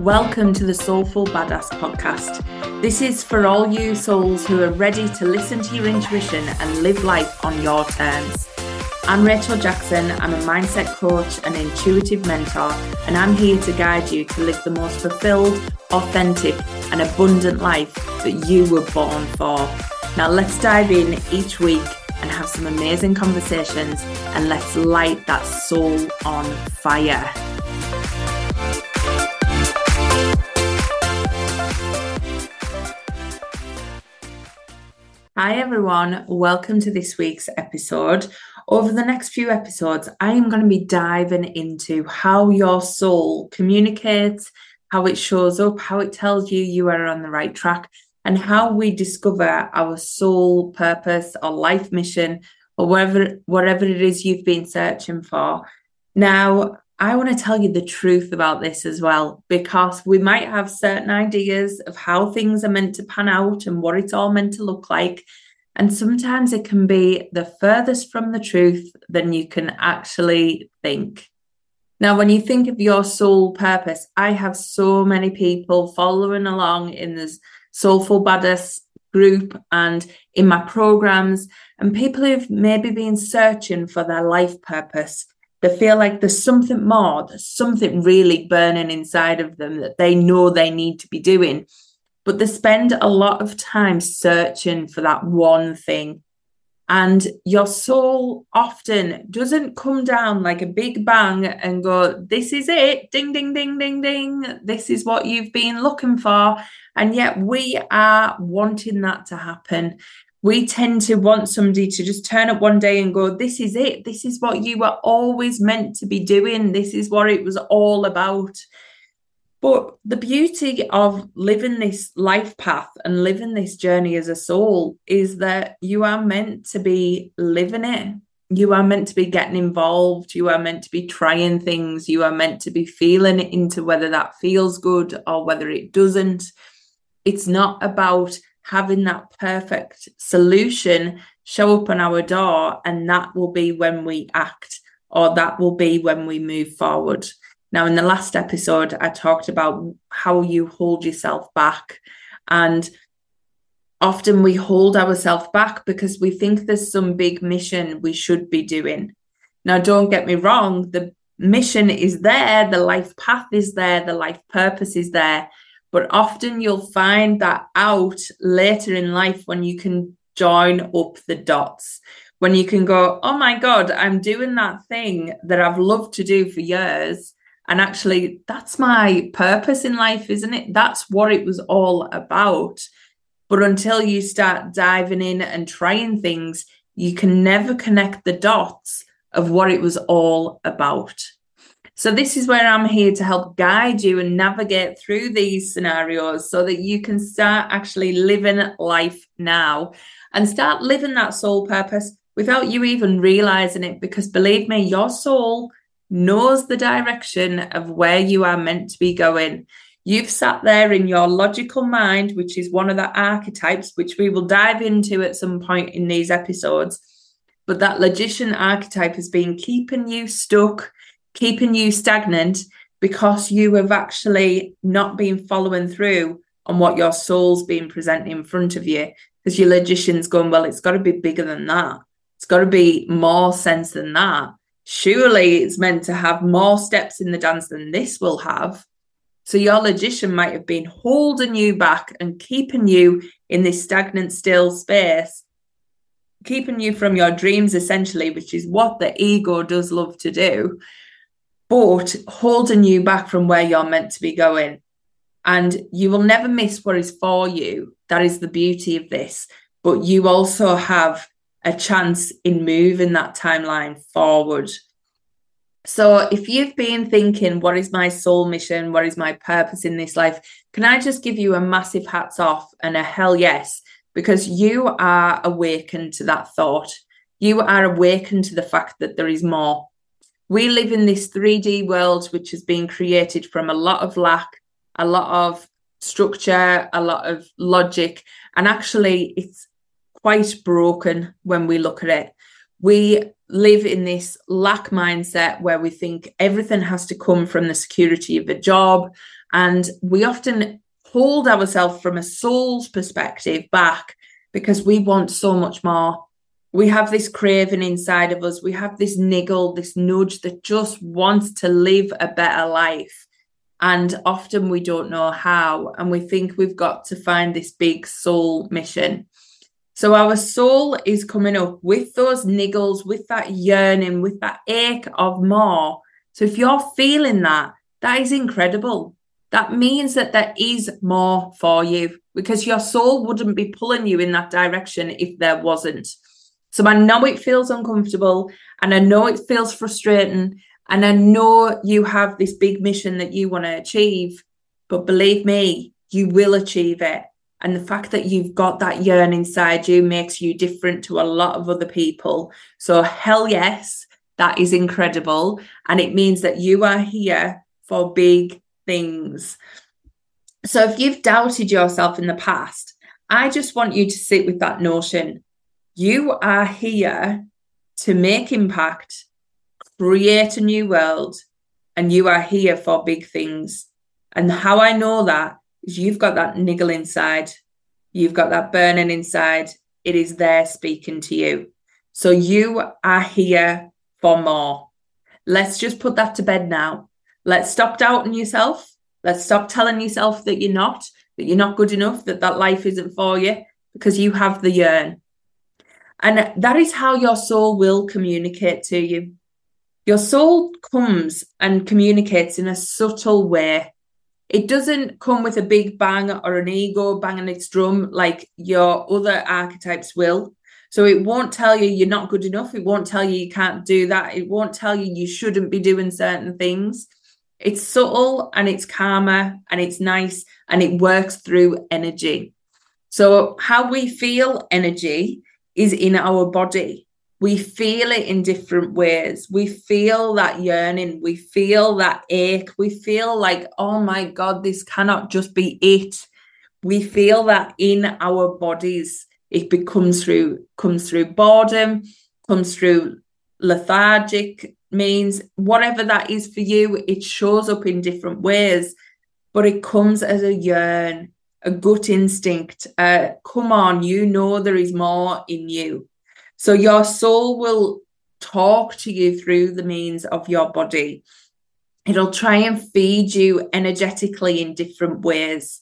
Welcome to the Soulful Badass podcast. This is for all you souls who are ready to listen to your intuition and live life on your terms. I'm Rachel Jackson. I'm a mindset coach and intuitive mentor, and I'm here to guide you to live the most fulfilled, authentic, and abundant life that you were born for. Now, let's dive in each week and have some amazing conversations, and let's light that soul on fire. Hi, everyone. Welcome to this week's episode. Over the next few episodes, I am going to be diving into how your soul communicates, how it shows up, how it tells you you are on the right track, and how we discover our soul purpose or life mission or whatever, whatever it is you've been searching for. Now, I want to tell you the truth about this as well, because we might have certain ideas of how things are meant to pan out and what it's all meant to look like. And sometimes it can be the furthest from the truth than you can actually think. Now, when you think of your soul purpose, I have so many people following along in this Soulful Badass group and in my programs, and people who've maybe been searching for their life purpose they feel like there's something more, there's something really burning inside of them that they know they need to be doing. But they spend a lot of time searching for that one thing. And your soul often doesn't come down like a big bang and go, This is it, ding, ding, ding, ding, ding. This is what you've been looking for. And yet we are wanting that to happen we tend to want somebody to just turn up one day and go, This is it. This is what you were always meant to be doing. This is what it was all about. But the beauty of living this life path and living this journey as a soul is that you are meant to be living it. You are meant to be getting involved. You are meant to be trying things. You are meant to be feeling into whether that feels good or whether it doesn't. It's not about having that perfect solution show up on our door and that will be when we act or that will be when we move forward. Now in the last episode i talked about how you hold yourself back and often we hold ourselves back because we think there's some big mission we should be doing. Now don't get me wrong the mission is there the life path is there the life purpose is there but often you'll find that out later in life when you can join up the dots, when you can go, oh my God, I'm doing that thing that I've loved to do for years. And actually, that's my purpose in life, isn't it? That's what it was all about. But until you start diving in and trying things, you can never connect the dots of what it was all about. So, this is where I'm here to help guide you and navigate through these scenarios so that you can start actually living life now and start living that soul purpose without you even realizing it. Because believe me, your soul knows the direction of where you are meant to be going. You've sat there in your logical mind, which is one of the archetypes, which we will dive into at some point in these episodes. But that logician archetype has been keeping you stuck keeping you stagnant because you have actually not been following through on what your soul's been presenting in front of you. Because your logician's going, well, it's got to be bigger than that. It's got to be more sense than that. Surely it's meant to have more steps in the dance than this will have. So your logician might have been holding you back and keeping you in this stagnant, still space, keeping you from your dreams, essentially, which is what the ego does love to do but holding you back from where you're meant to be going. And you will never miss what is for you. That is the beauty of this. But you also have a chance in moving that timeline forward. So, if you've been thinking, what is my soul mission? What is my purpose in this life? Can I just give you a massive hats off and a hell yes? Because you are awakened to that thought. You are awakened to the fact that there is more we live in this 3D world which has been created from a lot of lack, a lot of structure, a lot of logic, and actually it's quite broken when we look at it. we live in this lack mindset where we think everything has to come from the security of a job. And we often hold ourselves from a soul's perspective back because we want so much more. We have this craving inside of us. We have this niggle, this nudge that just wants to live a better life. And often we don't know how. And we think we've got to find this big soul mission. So our soul is coming up with those niggles, with that yearning, with that ache of more. So if you're feeling that, that is incredible. That means that there is more for you because your soul wouldn't be pulling you in that direction if there wasn't. So I know it feels uncomfortable and I know it feels frustrating and I know you have this big mission that you want to achieve, but believe me, you will achieve it. And the fact that you've got that yearn inside you makes you different to a lot of other people. So, hell yes, that is incredible. And it means that you are here for big things. So, if you've doubted yourself in the past, I just want you to sit with that notion. You are here to make impact, create a new world, and you are here for big things. And how I know that is you've got that niggle inside, you've got that burning inside. It is there speaking to you. So you are here for more. Let's just put that to bed now. Let's stop doubting yourself. Let's stop telling yourself that you're not, that you're not good enough, that that life isn't for you, because you have the yearn. And that is how your soul will communicate to you. Your soul comes and communicates in a subtle way it doesn't come with a big bang or an ego banging its drum like your other archetypes will. So it won't tell you you're not good enough. It won't tell you you can't do that. It won't tell you you shouldn't be doing certain things. It's subtle and it's calmer and it's nice and it works through energy. So, how we feel energy is in our body we feel it in different ways. We feel that yearning. We feel that ache. We feel like, oh my God, this cannot just be it. We feel that in our bodies. It becomes through, comes through boredom, comes through lethargic means, whatever that is for you, it shows up in different ways, but it comes as a yearn, a gut instinct. Uh, come on, you know there is more in you so your soul will talk to you through the means of your body. It'll try and feed you energetically in different ways.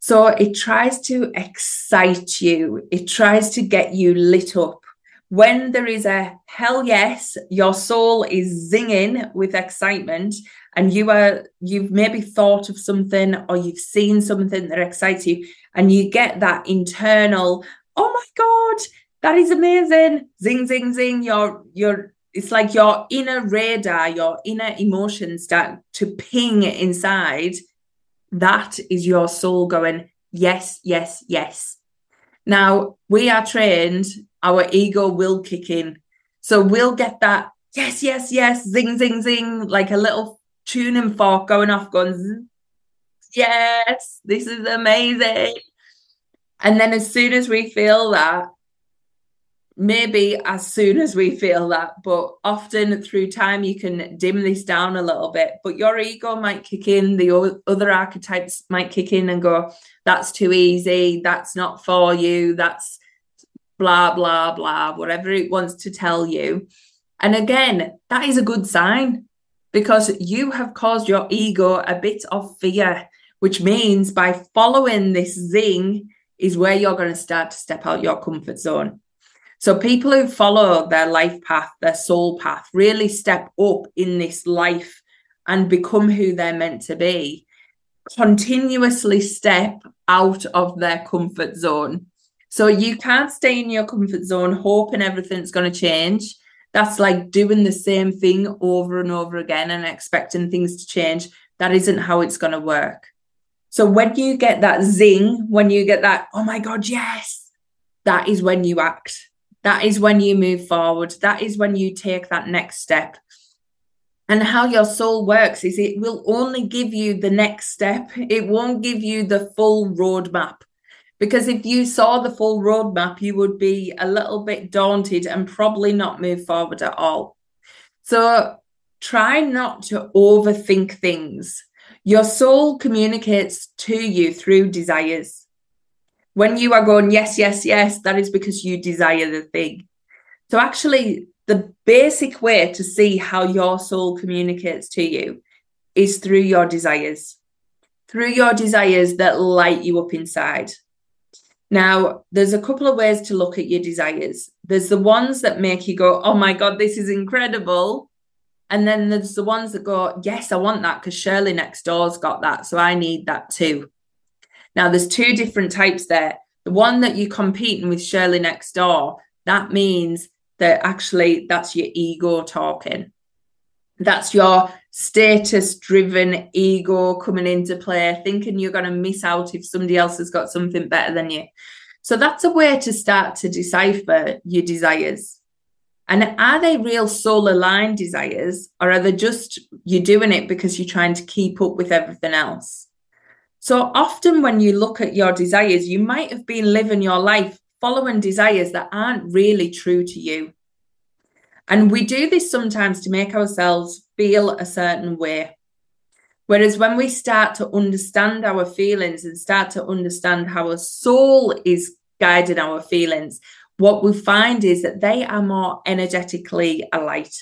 So it tries to excite you, it tries to get you lit up. When there is a hell yes, your soul is zinging with excitement, and you are you've maybe thought of something or you've seen something that excites you, and you get that internal, oh my God, that is amazing. Zing, zing, zing. Your your it's like your inner radar, your inner emotions start to ping inside. That is your soul going, yes, yes, yes. Now we are trained, our ego will kick in. So we'll get that, yes, yes, yes, zing, zing, zing, like a little tuning fork going off, going, yes, this is amazing. And then as soon as we feel that, maybe as soon as we feel that, but often through time you can dim this down a little bit. But your ego might kick in, the other archetypes might kick in and go, that's too easy, that's not for you, that's blah, blah, blah, whatever it wants to tell you. And again, that is a good sign because you have caused your ego a bit of fear, which means by following this zing is where you're going to start to step out your comfort zone. So people who follow their life path, their soul path, really step up in this life and become who they're meant to be, continuously step out of their comfort zone. So you can't stay in your comfort zone hoping everything's going to change. That's like doing the same thing over and over again and expecting things to change. That isn't how it's going to work. So when you get that zing, when you get that, oh my God, yes, that is when you act that is when you move forward. That is when you take that next step. And how your soul works is it will only give you the next step, it won't give you the full roadmap Because if you saw the full roadmap, you would be a little bit daunted and probably not move forward at all. So try not to overthink things. Your soul communicates to you through desires. When you are going, yes, yes, yes, that is because you desire the thing. So, actually, the basic way to see how your soul communicates to you is through your desires, through your desires that light you up inside. Now, there's a couple of ways to look at your desires. There's the ones that make you go, oh my God, this is incredible. And then there's the ones that go, yes, I want that because Shirley next door's got that. So I need that too. Now, there's two different types there. The one that you're competing with Shirley next door, that means that actually that's your ego talking. That's your status driven ego coming into play, thinking you're going to miss out if somebody else has got something better than you. So that's a way to start to decipher your desires. And are they real soul aligned desires, or are they just you're doing it because you're trying to keep up with everything else? So often, when you look at your desires, you might have been living your life following desires that aren't really true to you. And we do this sometimes to make ourselves feel a certain way. Whereas when we start to understand our feelings and start to understand how a soul is guiding our feelings, what we find is that they are more energetically alight.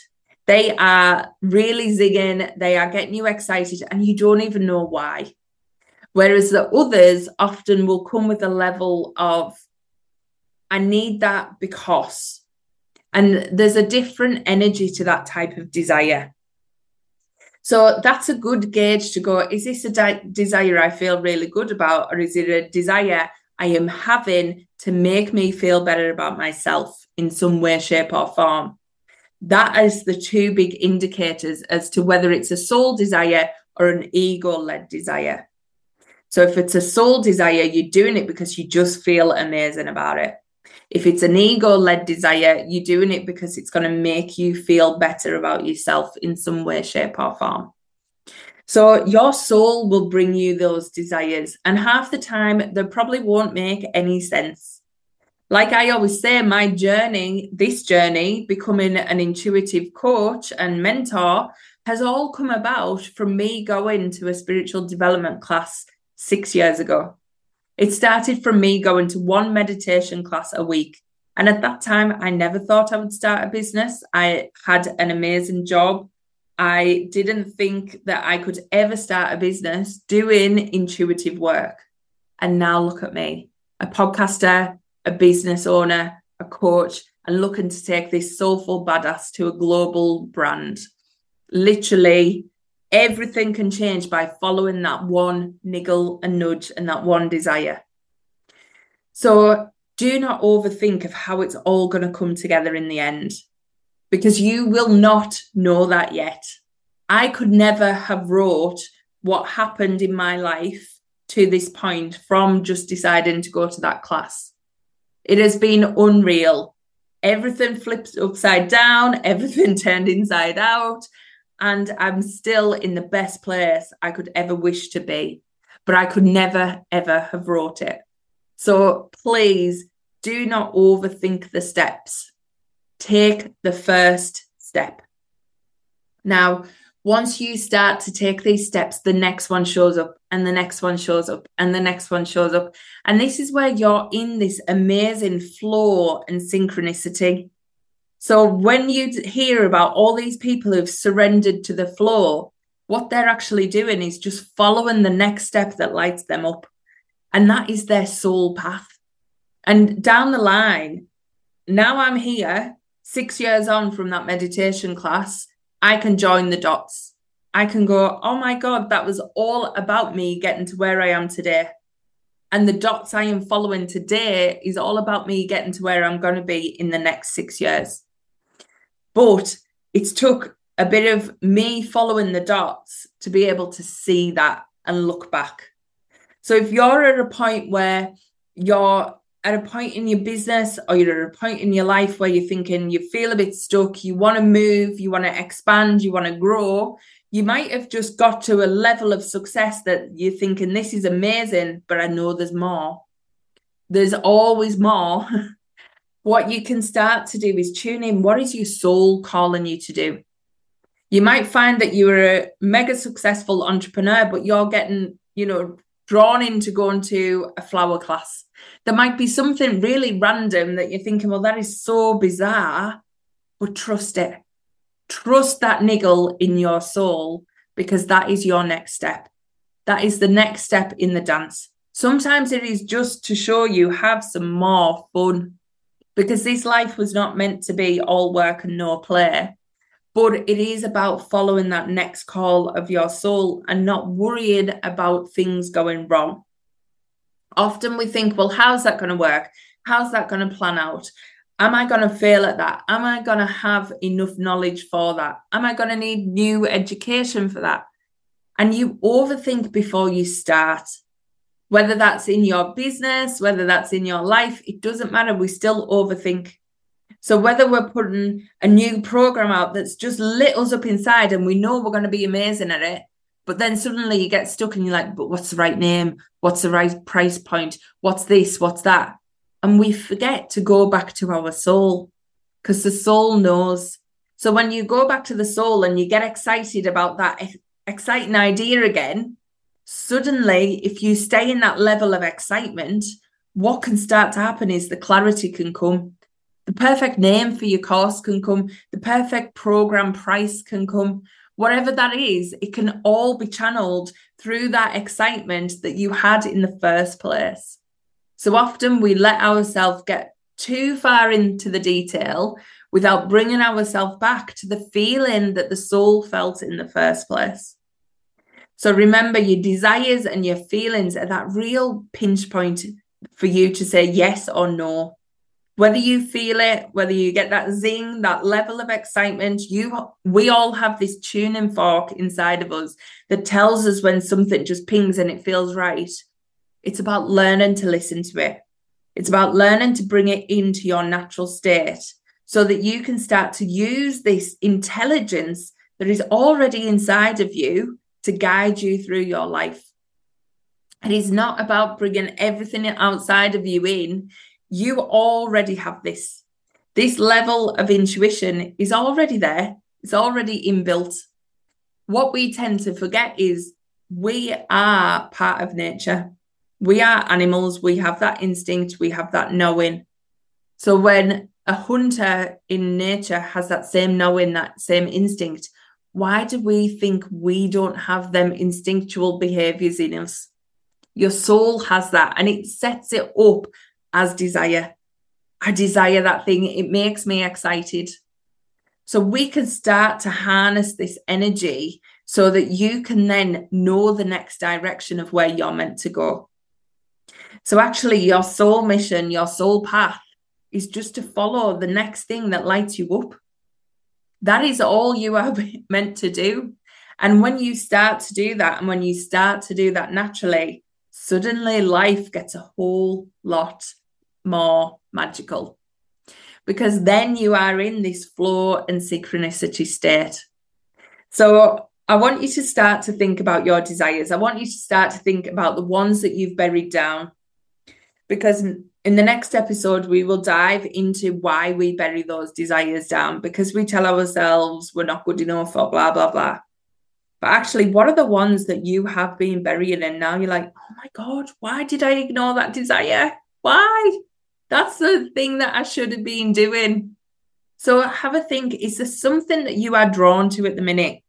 They are really zigging, they are getting you excited, and you don't even know why. Whereas the others often will come with a level of, I need that because. And there's a different energy to that type of desire. So that's a good gauge to go is this a desire I feel really good about, or is it a desire I am having to make me feel better about myself in some way, shape, or form? That is the two big indicators as to whether it's a soul desire or an ego led desire. So if it's a soul desire, you're doing it because you just feel amazing about it. If it's an ego led desire, you're doing it because it's going to make you feel better about yourself in some way, shape, or form. So your soul will bring you those desires. And half the time, they probably won't make any sense. Like I always say, my journey, this journey, becoming an intuitive coach and mentor, has all come about from me going to a spiritual development class six years ago. It started from me going to one meditation class a week. And at that time, I never thought I would start a business. I had an amazing job. I didn't think that I could ever start a business doing intuitive work. And now look at me a podcaster, a business owner, a coach, and looking to take this soulful badass to a global brand. Literally Everything can change by following that one niggle and nudge and that one desire. So do not overthink of how it's all going to come together in the end because you will not know that yet. I could never have wrote what happened in my life to this point from just deciding to go to that class. It has been unreal. Everything flipped upside down, everything turned inside out and I'm still in the best place I could ever wish to be, but I could never, ever have wrote it. So please do not overthink the steps. Take the first step. Now, once you start to take these steps, the next one shows up, and the next one shows up, and the next one shows up. And this is where you're in this amazing flow and synchronicity. So when you hear about all these people who've surrendered to the flow, what they're actually doing is just following the next step that lights them up. And that is their soul path. And down the line, now I'm here, six years on from that meditation class, I can join the dots. I can go, oh my God, that was all about me getting to where I am today. And the dots I am following today is all about me getting to where I'm going to be in the next six years. But it's took a bit of me following the dots to be able to see that and look back. So if you're at a point where you're at a point in your business or you're at a point in your life where you're thinking you feel a bit stuck, you want to move, you want to expand, you want to grow, you might have just got to a level of success that you're thinking, this is amazing, but I know there's more. there's always more. what you can start to do is tune in what is your soul calling you to do? You might find that you're a mega successful entrepreneur, but you're getting, you know, drawn into going to a flower class. There might be something really random that you're thinking, well, that is so bizarre, but trust it. Trust that niggle in your soul because that is your next step. That is the next step in the dance. Sometimes it is just to show you have some more fun because this life was not meant to be all work and no play. But it is about following that next call of your soul and not worrying about things going wrong. Often we think, well, how's that going to work? How's that going to plan out? Am I going to fail at that? Am I going to have enough knowledge for that? Am I going to need new education for that? And you overthink before you start whether that's in your business, whether that's in your life, it doesn't matter. We still overthink. So whether we're putting a new program out that's just lit us up inside and we know we're going to be amazing at it, but then suddenly you get stuck and you're like, but what's the right name? What's the right price point? What's this? What's that? And we forget to go back to our soul because the soul knows. So when you go back to the soul and you get excited about that exciting idea again, suddenly, if you stay in that level of excitement, what can start to happen is the clarity can come. The perfect name for your course can come. The perfect program price can come. Whatever that is, it can all be channeled through that excitement that you had in the first place. So often we let ourselves get too far into the detail without bringing ourselves back to the feeling that the soul felt in the first place. So remember, your desires and your feelings are that real pinch point for you to say yes or no. Whether you feel it, whether you get that zing, that level of excitement, you we all have this tuning fork inside of us that tells us when something just pings and it feels right. It's about learning to listen to it. It's about learning to bring it into your natural state so that you can start to use this intelligence that is already inside of you to guide you through your life. It is not about bringing everything outside of you in. You already have this. This level of intuition is already there, it's already inbuilt. What we tend to forget is we are part of nature. We are animals. We have that instinct. We have that knowing. So when a hunter in nature has that same knowing, that same instinct, why do we think we don't have them instinctual behaviors in us? Your soul has that and it sets it up as desire. I desire that thing, it makes me excited. So we can start to harness this energy so that you can then know the next direction of where you're meant to go. So, actually, your soul mission, your soul path is just to follow the next thing that lights you up. That is all you are meant to do. And when you start to do that, and when you start to do that naturally, suddenly life gets a whole lot more magical because then you are in this flow and synchronicity state. So I want you to start to think about your desires. I want you to start to think about the ones that you've buried down because in the next episode, we will dive into why we bury those desires down because we tell ourselves we're not good enough or blah, blah, blah. But actually, what are the ones that you have been burying in now? You're like, oh my God, why did I ignore that desire? Why? That's the thing that I should have been doing. So have a think is there something that you are drawn to at the minute?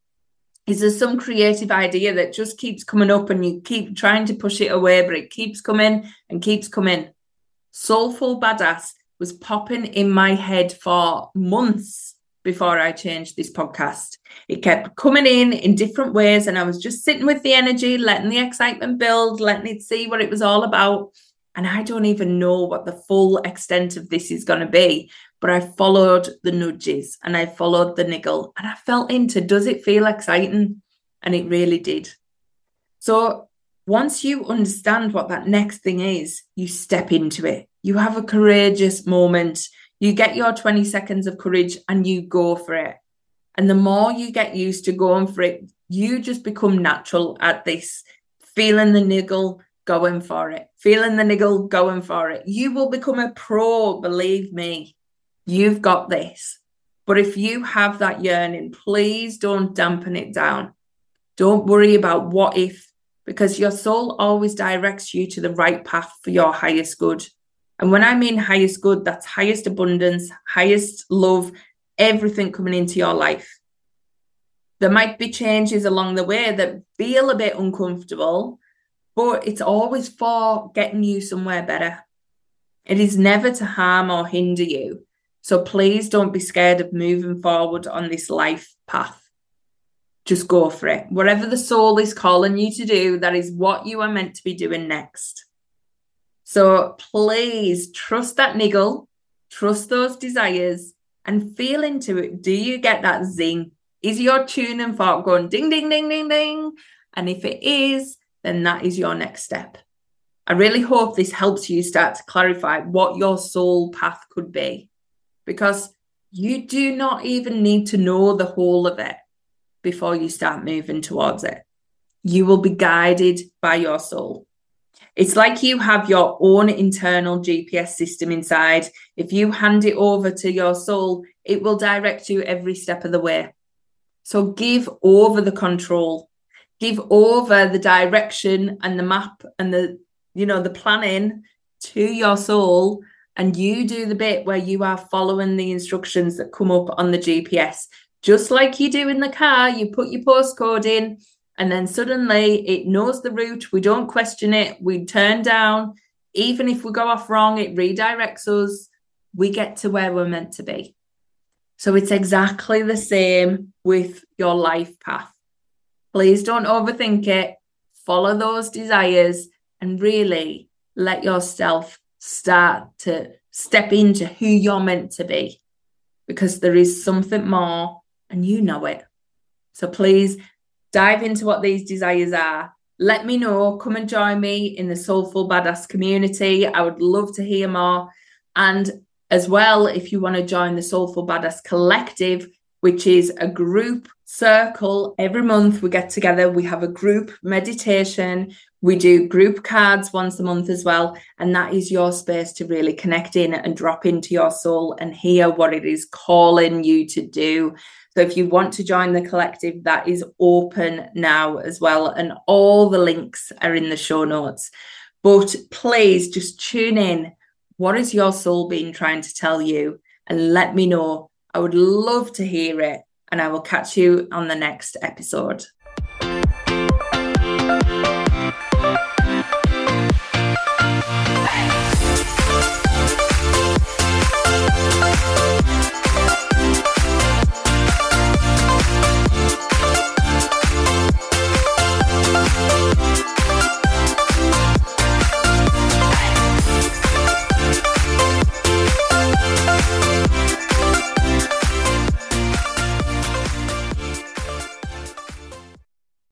Is there some creative idea that just keeps coming up and you keep trying to push it away, but it keeps coming and keeps coming? Soulful Badass was popping in my head for months before I changed this podcast. It kept coming in in different ways, and I was just sitting with the energy, letting the excitement build, letting it see what it was all about. And I don't even know what the full extent of this is going to be, but I followed the nudges and I followed the niggle and I felt into does it feel exciting? And it really did. So once you understand what that next thing is, you step into it. You have a courageous moment. You get your 20 seconds of courage and you go for it. And the more you get used to going for it, you just become natural at this, feeling the niggle, going for it. Feeling the niggle, going for it. You will become a pro, believe me. You've got this. But if you have that yearning, please don't dampen it down. Don't worry about what if, because your soul always directs you to the right path for your highest good. And when I mean highest good, that's highest abundance, highest love, everything coming into your life. There might be changes along the way that feel a bit uncomfortable, but it's always for getting you somewhere better. It is never to harm or hinder you. So please don't be scared of moving forward on this life path. Just go for it. Whatever the soul is calling you to do, that is what you are meant to be doing next. So please trust that niggle, trust those desires, and feel into it. Do you get that zing? Is your tuning fork going ding, ding, ding, ding, ding? And if it is, then that is your next step. I really hope this helps you start to clarify what your soul path could be because you do not even need to know the whole of it before you start moving towards it. You will be guided by your soul. It's like you have your own internal GPS system inside. If you hand it over to your soul, it will direct you every step of the way. So give over the control, give over the direction and the map and the, you know, the planning to your soul. And you do the bit where you are following the instructions that come up on the GPS. Just like you do in the car, you put your postcode in, and then suddenly it knows the route. We don't question it. We turn down. Even if we go off wrong, it redirects us. We get to where we're meant to be. So it's exactly the same with your life path. Please don't overthink it. Follow those desires and really let yourself start to step into who you're meant to be because there is something more and you know it. So please dive into what these desires are. Let me know. Come and join me in the Soulful Badass community. I would love to hear more. And as well, if you want to join the Soulful Badass Collective, which is a group circle. Every month we get together, we have a group meditation, we do group cards once a month as well. And that is your space to really connect in and drop into your soul and hear what it is calling you to do. So if you want to join the collective, that is open now as well. And all the links are in the show notes. But please just tune in. What is your soul been trying to tell you? And let me know. I would love to hear it. And I will catch you on the next episode.